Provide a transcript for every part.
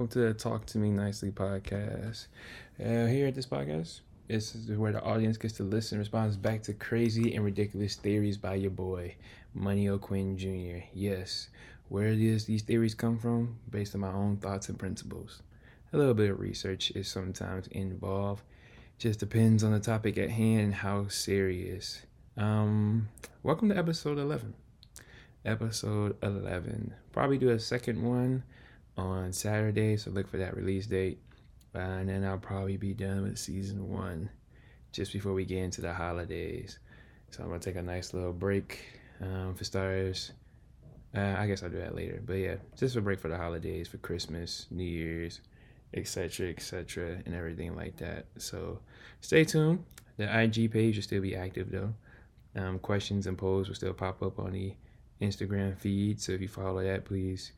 Welcome to the Talk to Me Nicely podcast. Uh, here at this podcast, this is where the audience gets to listen and responds back to crazy and ridiculous theories by your boy, Money O'Quinn Jr. Yes, where does these theories come from? Based on my own thoughts and principles. A little bit of research is sometimes involved. Just depends on the topic at hand and how serious. Um, welcome to episode 11. Episode 11. Probably do a second one on Saturday, so look for that release date. Uh, and then I'll probably be done with season one just before we get into the holidays. So I'm gonna take a nice little break um, for starters. Uh, I guess I'll do that later. But yeah, just a break for the holidays, for Christmas, New Year's, etc., etc., and everything like that. So stay tuned. The IG page will still be active though. Um, questions and polls will still pop up on the Instagram feed. So if you follow that, please,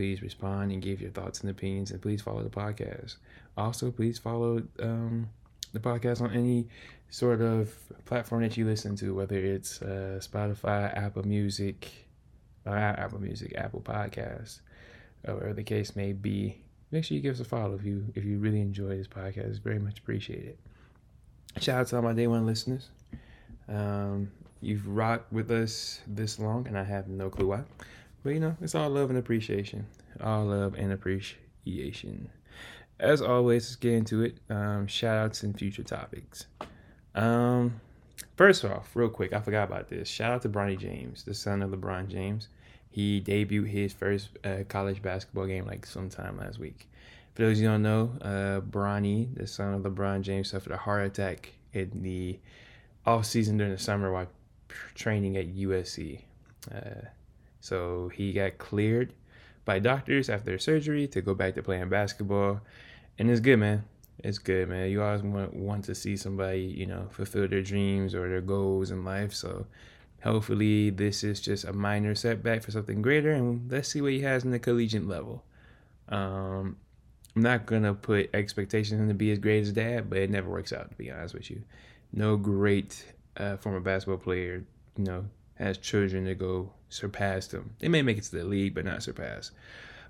please respond and give your thoughts and opinions, and please follow the podcast. Also, please follow um, the podcast on any sort of platform that you listen to, whether it's uh, Spotify, Apple Music, uh, Apple Music, Apple Podcasts, or whatever the case may be. Make sure you give us a follow if you if you really enjoy this podcast. It's very much appreciated. Shout out to all my day one listeners. Um, you've rocked with us this long, and I have no clue why. But you know, it's all love and appreciation. All love and appreciation. As always, let's get into it. Um, shout outs and future topics. Um, first off, real quick, I forgot about this. Shout out to Bronny James, the son of LeBron James. He debuted his first uh, college basketball game like sometime last week. For those you don't know, uh, Bronny, the son of LeBron James, suffered a heart attack in the off season during the summer while training at USC. Uh, so he got cleared by doctors after surgery to go back to playing basketball, and it's good, man. It's good, man. You always want want to see somebody, you know, fulfill their dreams or their goals in life. So hopefully this is just a minor setback for something greater, and let's see what he has in the collegiate level. Um, I'm not gonna put expectations to be as great as dad, but it never works out to be honest with you. No great uh, former basketball player, you know, has children to go surpass them. They may make it to the league, but not surpass.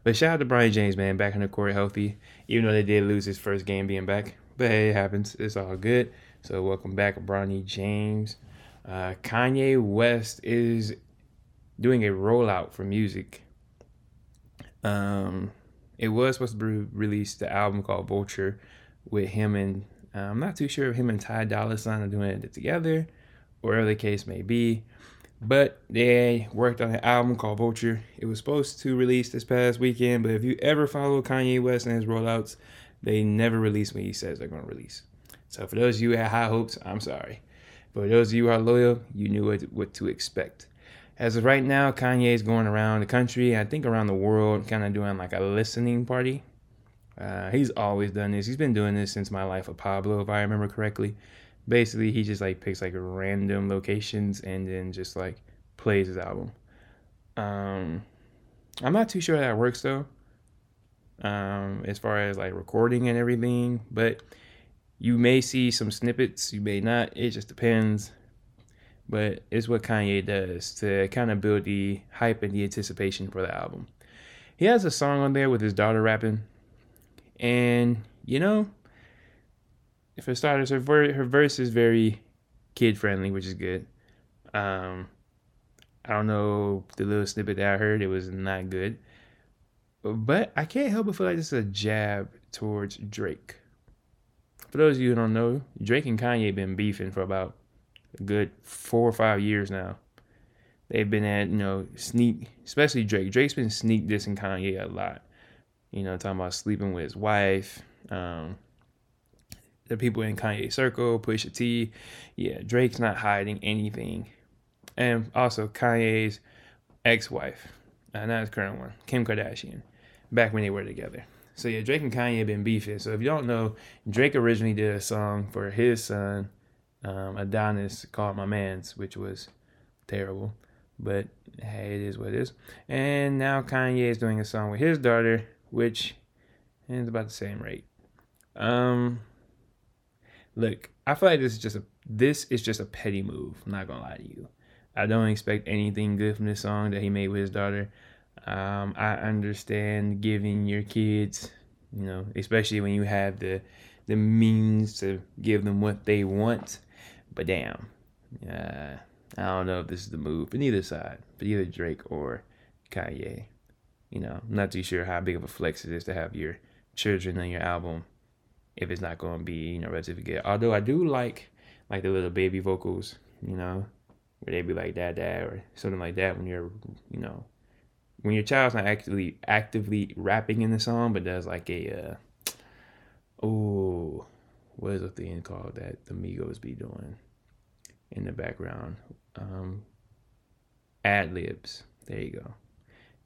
But shout out to Bronny James, man, back on the court healthy, even though they did lose his first game being back. But hey, it happens. It's all good. So welcome back, Bronny James. Uh, Kanye West is doing a rollout for music. Um, it was supposed to be released the album called Vulture with him and uh, I'm not too sure if him and Ty Dolla Sign are doing it together, whatever the case may be. But they worked on an album called Vulture. It was supposed to release this past weekend, but if you ever follow Kanye West and his rollouts, they never release when he says they're going to release. So for those of you who had high hopes, I'm sorry. For those of you who are loyal, you knew what, what to expect. As of right now, Kanye is going around the country, I think around the world, kind of doing like a listening party. Uh, he's always done this. He's been doing this since my life of Pablo, if I remember correctly basically he just like picks like random locations and then just like plays his album. Um, I'm not too sure that works though. Um, as far as like recording and everything, but you may see some snippets, you may not. It just depends. But it's what Kanye does to kind of build the hype and the anticipation for the album. He has a song on there with his daughter rapping, and you know, for starters, her ver- her verse is very kid friendly, which is good. Um, I don't know the little snippet that I heard; it was not good. But I can't help but feel like this is a jab towards Drake. For those of you who don't know, Drake and Kanye been beefing for about a good four or five years now. They've been at you know sneak, especially Drake. Drake's been sneak dissing Kanye a lot. You know, talking about sleeping with his wife. Um, the people in Kanye circle, Pusha T. Yeah, Drake's not hiding anything. And also Kanye's ex-wife, uh, not his current one, Kim Kardashian, back when they were together. So yeah, Drake and Kanye have been beefing. So if you don't know, Drake originally did a song for his son, um, Adonis, called "My Man's," which was terrible. But hey, it is what it is. And now Kanye is doing a song with his daughter, which is about the same rate. Um, Look, I feel like this is just a this is just a petty move. I'm not gonna lie to you. I don't expect anything good from this song that he made with his daughter. Um, I understand giving your kids, you know, especially when you have the the means to give them what they want. But damn, uh, I don't know if this is the move for neither side, for either Drake or Kanye. You know, I'm not too sure how big of a flex it is to have your children on your album if it's not going to be, you know, relatively good. Although I do like like the little baby vocals, you know, where they be like dad dad or something like that when you're, you know, when your child's not actively actively rapping in the song, but does like a uh, oh, what is the thing called that the Migos be doing in the background? Um, ad libs. There you go.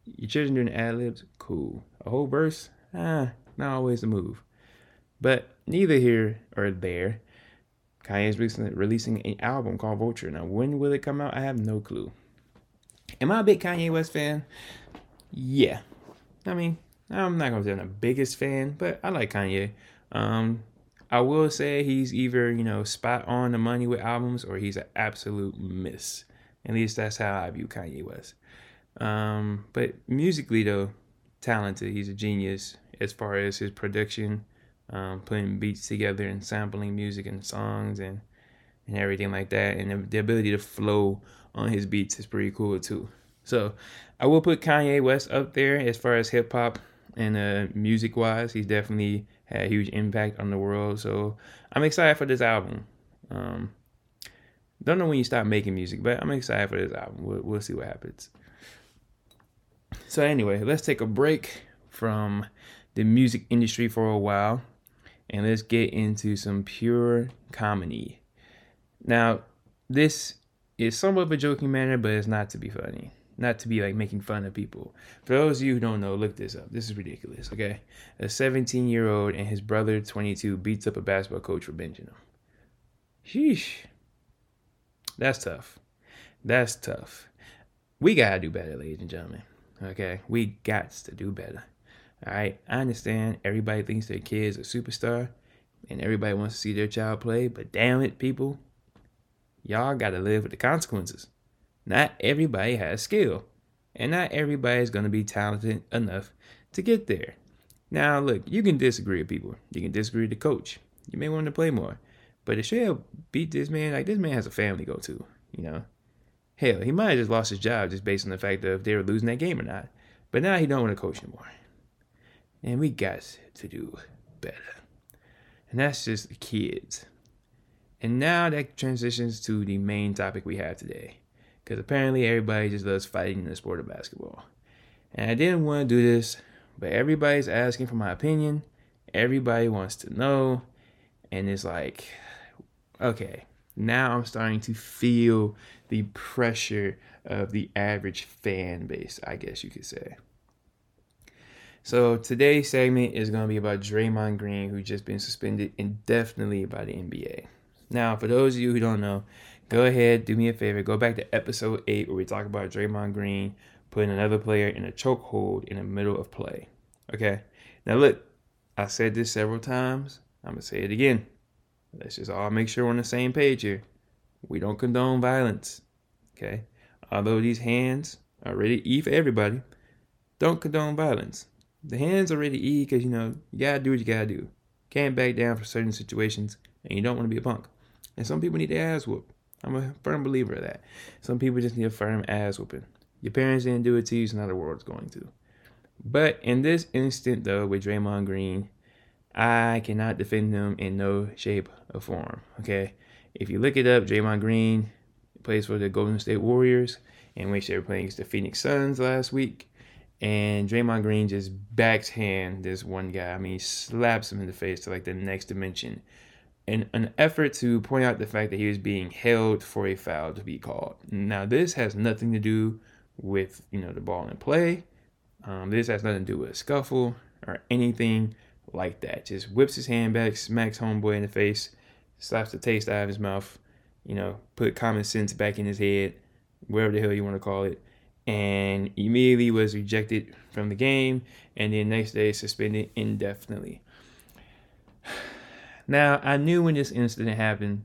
Your children doing ad libs, cool. A whole verse, ah, not always the move. But neither here or there. Kanye is releasing an album called Vulture. Now, when will it come out? I have no clue. Am I a big Kanye West fan? Yeah. I mean, I'm not gonna say I'm the biggest fan, but I like Kanye. Um, I will say he's either you know spot on the money with albums or he's an absolute miss. At least that's how I view Kanye West. Um, but musically though, talented. He's a genius as far as his production, um, putting beats together and sampling music and songs and and everything like that. And the, ability to flow on his beats is pretty cool too. So I will put Kanye West up there as far as hip hop and uh, music wise. He's definitely had a huge impact on the world. So I'm excited for this album. Um, don't know when you stop making music, but I'm excited for this album. We'll, we'll see what happens. So anyway, let's take a break from the music industry for a while and let's get into some pure comedy. Now, this is somewhat of a joking manner, but it's not to be funny not to be like making fun of people. For those of you who don't know, look this up. This is ridiculous, okay? A 17 year old and his brother, 22, beats up a basketball coach for benching him. Sheesh. That's tough. That's tough. We gotta do better, ladies and gentlemen. Okay? We got to do better. Alright? I understand everybody thinks their kid's a superstar and everybody wants to see their child play, but damn it, people. Y'all gotta live with the consequences. Not everybody has skill, and not everybody is going to be talented enough to get there. Now, look, you can disagree with people. You can disagree with the coach. You may want to play more. But to straight beat this man, like this man has a family to go to, you know. Hell, he might have just lost his job just based on the fact of if they were losing that game or not. But now he don't want to coach anymore. And we got to do better. And that's just the kids. And now that transitions to the main topic we have today because apparently everybody just loves fighting in the sport of basketball. And I didn't want to do this, but everybody's asking for my opinion. Everybody wants to know. And it's like, okay, now I'm starting to feel the pressure of the average fan base, I guess you could say. So today's segment is going to be about Draymond Green, who just been suspended indefinitely by the NBA. Now, for those of you who don't know, go ahead, do me a favor, go back to episode eight where we talk about Draymond Green putting another player in a chokehold in the middle of play. Okay. Now look, I said this several times. I'm gonna say it again. Let's just all make sure we're on the same page here. We don't condone violence. Okay. Although these hands are ready E for everybody, don't condone violence. The hands are ready E because you know you gotta do what you gotta do. Can't back down for certain situations, and you don't want to be a punk. And some people need their ass whooped. I'm a firm believer of that. Some people just need a firm ass whooping. Your parents didn't do it to you, so now the world's going to. But in this instant, though, with Draymond Green, I cannot defend him in no shape or form. Okay, if you look it up, Draymond Green plays for the Golden State Warriors, in which they were playing against the Phoenix Suns last week. And Draymond Green just backhand this one guy. I mean, slaps him in the face to like the next dimension in an effort to point out the fact that he was being held for a foul to be called. Now, this has nothing to do with you know the ball in play. Um, this has nothing to do with a scuffle or anything like that. Just whips his hand back, smacks homeboy in the face, slaps the taste out of his mouth. You know, put common sense back in his head, whatever the hell you want to call it, and immediately was rejected from the game, and then next day suspended indefinitely. Now, I knew when this incident happened,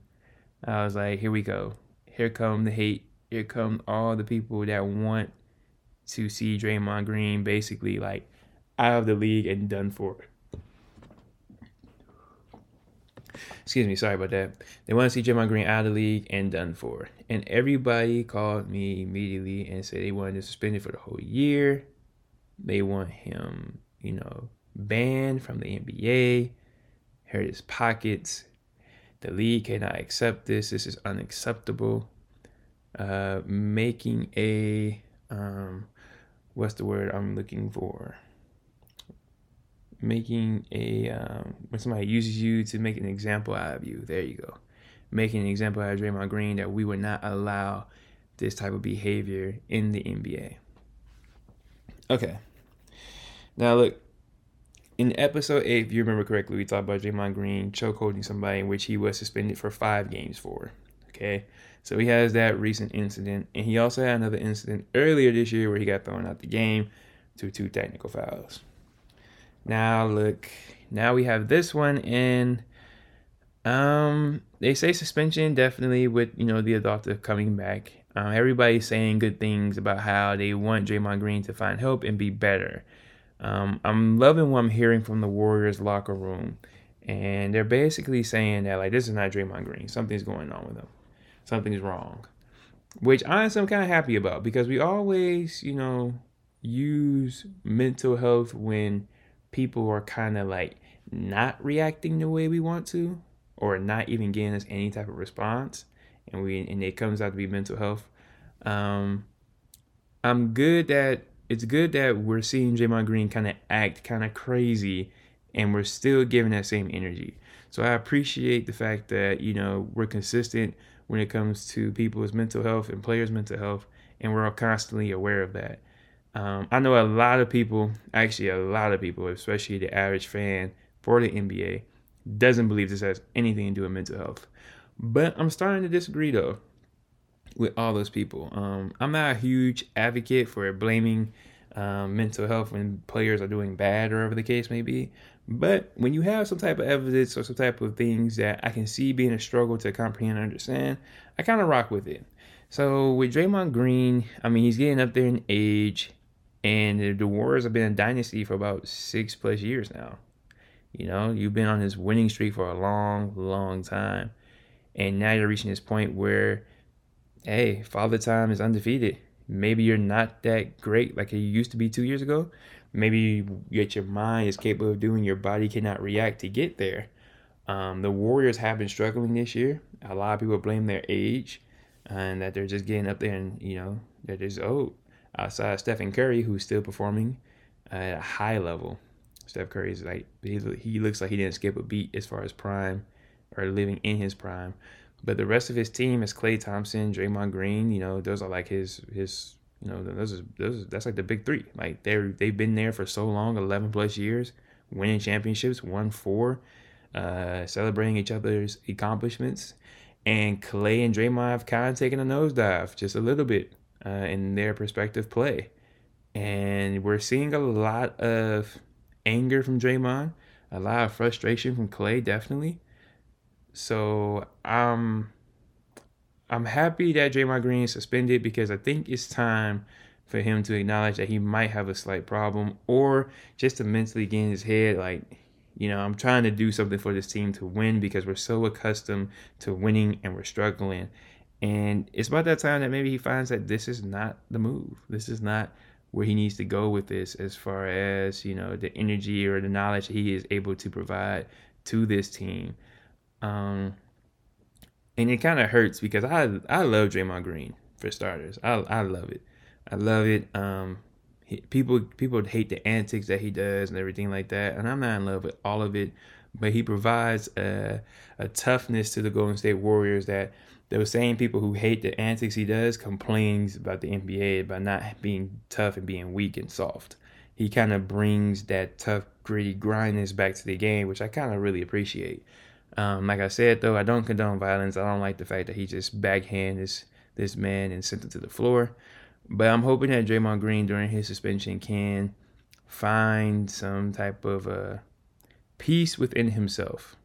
I was like, here we go. Here come the hate. Here come all the people that want to see Draymond Green basically like out of the league and done for. Excuse me, sorry about that. They want to see Draymond Green out of the league and done for. And everybody called me immediately and said they wanted to suspend it for the whole year. They want him, you know, banned from the NBA, hurt his pockets. The league cannot accept this. This is unacceptable. Uh, making a um, what's the word I'm looking for? Making a um, when somebody uses you to make an example out of you. There you go. Making an example out of Draymond Green that we would not allow this type of behavior in the NBA. Okay. Now look, in episode eight, if you remember correctly, we talked about Draymond Green chokeholding somebody in which he was suspended for five games for. Okay. So he has that recent incident, and he also had another incident earlier this year where he got thrown out the game to two technical fouls. Now look, now we have this one, and um, they say suspension definitely with you know the adopter coming back. Um, everybody's saying good things about how they want Draymond Green to find help and be better. Um, I'm loving what I'm hearing from the Warriors locker room, and they're basically saying that like this is not Draymond Green. Something's going on with him something's wrong. Which honestly I'm kind of happy about because we always, you know, use mental health when people are kind of like not reacting the way we want to or not even getting us any type of response and we and it comes out to be mental health. Um I'm good that it's good that we're seeing Draymond Green kind of act kind of crazy and we're still giving that same energy. So I appreciate the fact that, you know, we're consistent when it comes to people's mental health and players' mental health, and we're all constantly aware of that. Um, I know a lot of people, actually, a lot of people, especially the average fan for the NBA, doesn't believe this has anything to do with mental health. But I'm starting to disagree though with all those people. Um, I'm not a huge advocate for blaming um, mental health when players are doing bad or whatever the case may be. But when you have some type of evidence or some type of things that I can see being a struggle to comprehend and understand, I kind of rock with it. So with Draymond Green, I mean, he's getting up there in age, and the Warriors have been a dynasty for about six plus years now. You know, you've been on this winning streak for a long, long time. And now you're reaching this point where, hey, Father Time is undefeated. Maybe you're not that great like you used to be two years ago, maybe yet your mind is capable of doing, your body cannot react to get there. Um, the Warriors have been struggling this year. A lot of people blame their age and that they're just getting up there and, you know, they're just old. Outside Stephen Curry, who's still performing at a high level. Steph Curry is like, he, he looks like he didn't skip a beat as far as prime or living in his prime. But the rest of his team is Klay Thompson, Draymond Green. You know, those are like his his you know, those are those that's like the big three. Like they're they've been there for so long, eleven plus years, winning championships, won four, uh, celebrating each other's accomplishments. And Klay and Draymond have kind of taken a nosedive just a little bit uh, in their respective play. And we're seeing a lot of anger from Draymond, a lot of frustration from Klay, definitely. So I'm I'm happy that Draymond Green is suspended because I think it's time for him to acknowledge that he might have a slight problem or just to mentally get in his head like you know i'm trying to do something for this team to win because we're so accustomed to winning and we're struggling and it's about that time that maybe he finds that this is not the move this is not where he needs to go with this as far as you know the energy or the knowledge he is able to provide to this team um and it kind of hurts because I I love Draymond Green for starters. I I love it. I love it. Um, people people hate the antics that he does and everything like that, and I'm not in love with all of it. But he provides a, a toughness to the Golden State Warriors that those same people who hate the antics he does complains about the NBA about not being tough and being weak and soft. He kind of brings that tough, gritty grindness back to the game, which I kind of really appreciate. Um, like I said though, I don't condone violence. I don't like the fact that he just backhand this this man and sent him to the floor. But I'm hoping that Draymond Green during his suspension can find some type of uh, peace within himself.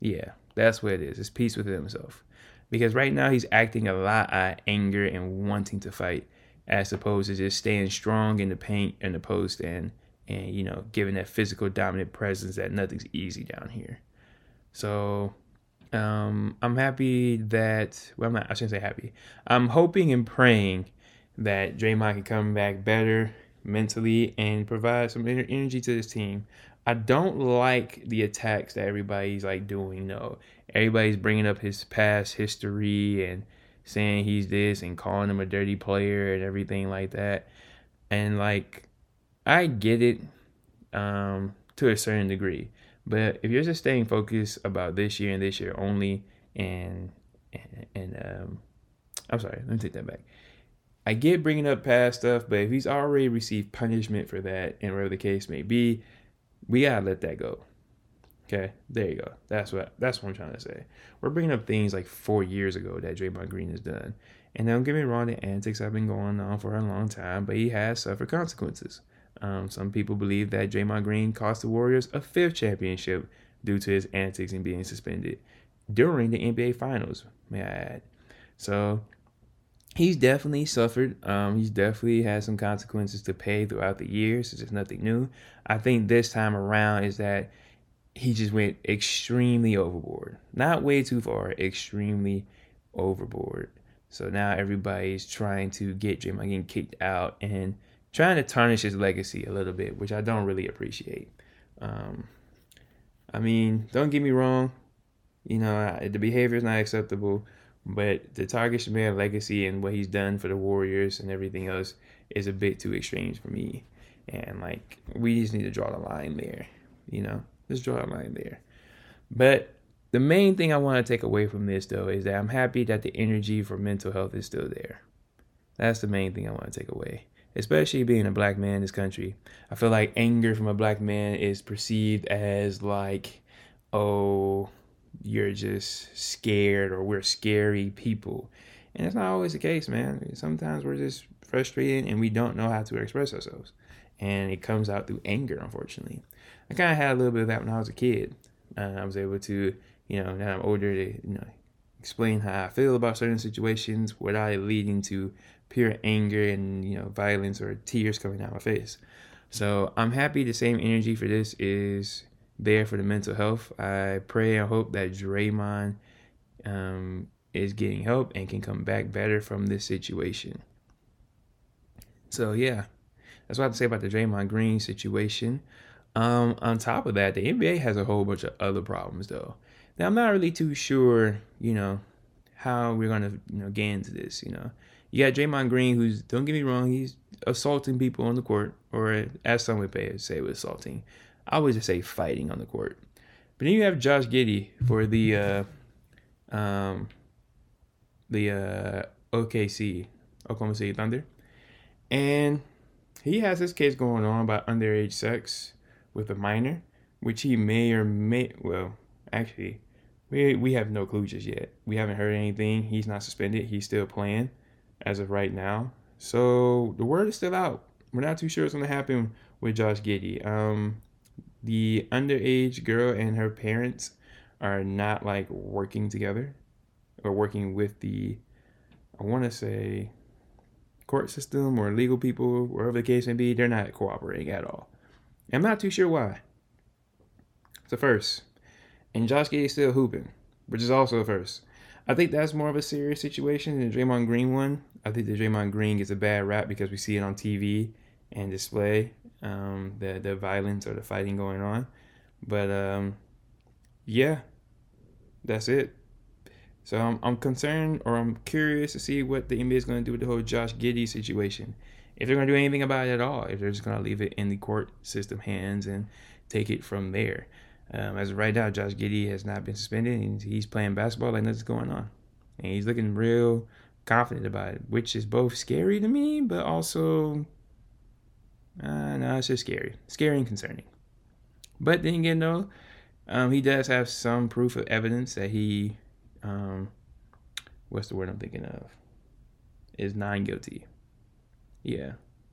Yeah, that's what it is. It's peace within himself. Because right now he's acting a lot of anger and wanting to fight as opposed to just staying strong in the paint and the post and and you know giving that physical dominant presence that nothing's easy down here. So um, I'm happy that well, I'm not. I shouldn't say happy. I'm hoping and praying that Draymond can come back better mentally and provide some energy to this team. I don't like the attacks that everybody's like doing. No, everybody's bringing up his past history and saying he's this and calling him a dirty player and everything like that. And like, I get it um, to a certain degree, but if you're just staying focused about this year and this year only, and and, and um, I'm sorry, let me take that back. I get bringing up past stuff, but if he's already received punishment for that, and whatever the case may be, we gotta let that go. Okay, there you go. That's what that's what I'm trying to say. We're bringing up things like four years ago that Draymond Green has done, and don't get me wrong, the antics have been going on for a long time, but he has suffered consequences. Um, some people believe that Draymond Green cost the Warriors a fifth championship due to his antics and being suspended during the NBA Finals. May I add? So he's definitely suffered. Um, he's definitely had some consequences to pay throughout the years. It's just nothing new. I think this time around is that he just went extremely overboard. Not way too far, extremely overboard. So now everybody's trying to get Draymond getting kicked out and trying to tarnish his legacy a little bit, which I don't really appreciate. Um, I mean, don't get me wrong. You know, the behavior is not acceptable. But the target man legacy and what he's done for the Warriors and everything else is a bit too extreme for me. And like we just need to draw the line there. You know, just draw a line there. But the main thing I want to take away from this though is that I'm happy that the energy for mental health is still there. That's the main thing I want to take away. Especially being a black man in this country. I feel like anger from a black man is perceived as like, oh, you're just scared or we're scary people. And it's not always the case, man. Sometimes we're just frustrated and we don't know how to express ourselves. And it comes out through anger, unfortunately. I kind of had a little bit of that when I was a kid. Uh, I was able to, you know, now I'm older to, you know, explain how I feel about certain situations without it leading to pure anger and, you know, violence or tears coming out my face. So I'm happy the same energy for this is there for the mental health. I pray and hope that Draymond um, is getting help and can come back better from this situation. So yeah, that's what I have to say about the Draymond Green situation. Um, on top of that, the NBA has a whole bunch of other problems though. Now I'm not really too sure, you know, how we're gonna you know get into this. You know, you got Draymond Green, who's don't get me wrong, he's assaulting people on the court, or as some would say, assaulting. I would just say fighting on the court. But then you have Josh Giddey for the uh, um, the uh, OKC, Oklahoma City Thunder, and he has this case going on about underage sex with a minor, which he may or may well actually we we have no clue just yet. We haven't heard anything. He's not suspended. He's still playing as of right now. So the word is still out. We're not too sure what's gonna happen with Josh Giddey. Um, the underage girl and her parents are not like working together or working with the I want to say court system or legal people, wherever the case may be, they're not cooperating at all. I'm not too sure why. It's a first. And Josh Giddey is still hooping, which is also a first. I think that's more of a serious situation than the Draymond Green one. I think the Draymond Green gets a bad rap because we see it on TV and display um, the the violence or the fighting going on. But um, yeah, that's it. So I'm I'm concerned or I'm curious to see what the NBA is going to do with the whole Josh Giddey situation. If they're going to do anything about it at all, if they're just going to leave it in the court system hands and take it from there. Um, as of right now, Josh Giddey has not been suspended and he's playing basketball like nothing's going on. And he's looking real confident about it, which is both scary to me, but also uh, no, it's just scary, scary and concerning. But then again, though, um, he does have some proof of evidence that he, um, what's the word I'm thinking of, is non guilty. Yeah,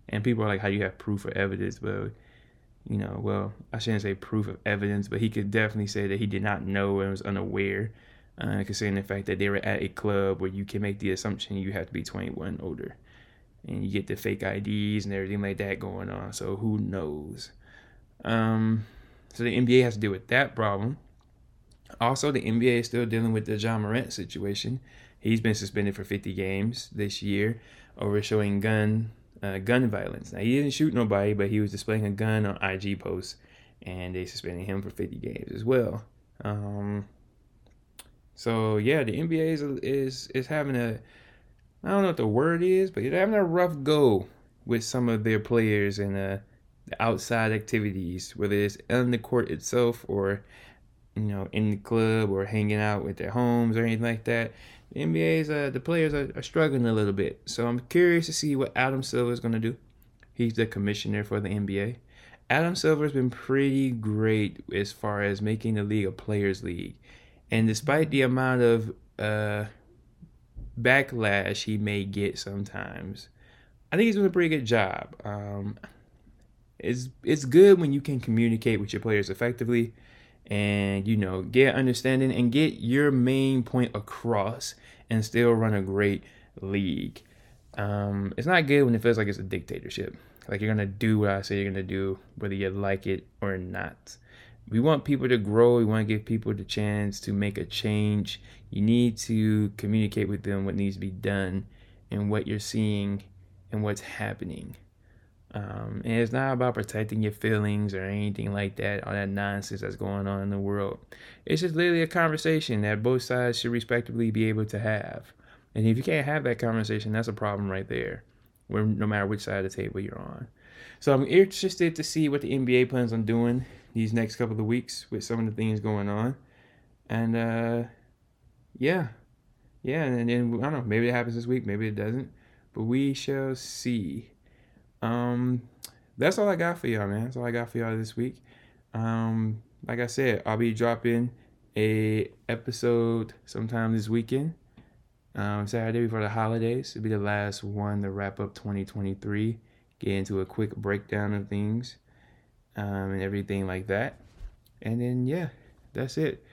and people are like, how do you have proof of evidence? Well, you know, well, I shouldn't say proof of evidence, but he could definitely say that he did not know and was unaware, uh, considering the fact that they were at a club where you can make the assumption you have to be 21 older. And you get the fake IDs and everything like that going on. So who knows? Um, so the NBA has to deal with that problem. Also, the NBA is still dealing with the Ja Morant situation. He's been suspended for 50 games this year over showing gun uh, gun violence. Now he didn't shoot nobody, but he was displaying a gun on IG posts, and they suspended him for 50 games as well. Um, so yeah, the NBA is is is having a I don't know what the word is, but they're having a rough go with some of their players and uh, the outside activities, whether it's on the court itself or you know in the club or hanging out with their homes or anything like that. The NBA's uh, the players are, are struggling a little bit, so I'm curious to see what Adam Silver is going to do. He's the commissioner for the NBA. Adam Silver's been pretty great as far as making the league a players' league, and despite the amount of uh, backlash he may get sometimes, I think he's doing a pretty good job. Um, it's it's good when you can communicate with your players effectively and you know get understanding and get your main point across and still run a great league. Um, it's not good when it feels like it's a dictatorship. Like you're gonna do what i say you're gonna do whether you like it or not we want people to grow we want to give people the chance to make a change you need to communicate with them what needs to be done and what you're seeing and what's happening um, and it's not about protecting your feelings or anything like that, all that nonsense that's going on in the world. It's just literally a conversation that both sides should respectively be able to have. And if you can't have that conversation, that's a problem right there, where no matter which side of the table you're on. So I'm interested to see what the NBA plans on doing these next couple of weeks with some of the things going on. And uh, yeah, yeah, and then I don't know, maybe it happens this week, maybe it doesn't, but we shall see. Um, that's all I got for y'all, man. That's all I got for y'all this week. Um, like I said, I'll be dropping a episode sometime this weekend. Um, Saturday before the holidays. It'll be the last one to wrap up 2023. Get into a quick breakdown of things um, and everything like that. And then, yeah, that's it.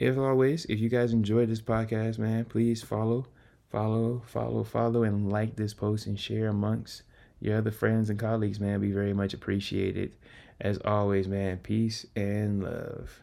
As always, if you guys enjoyed this podcast, man, please follow, follow, follow, follow, and like this post and share amongst your other friends and colleagues, man, be very much appreciated. As always, man, peace and love.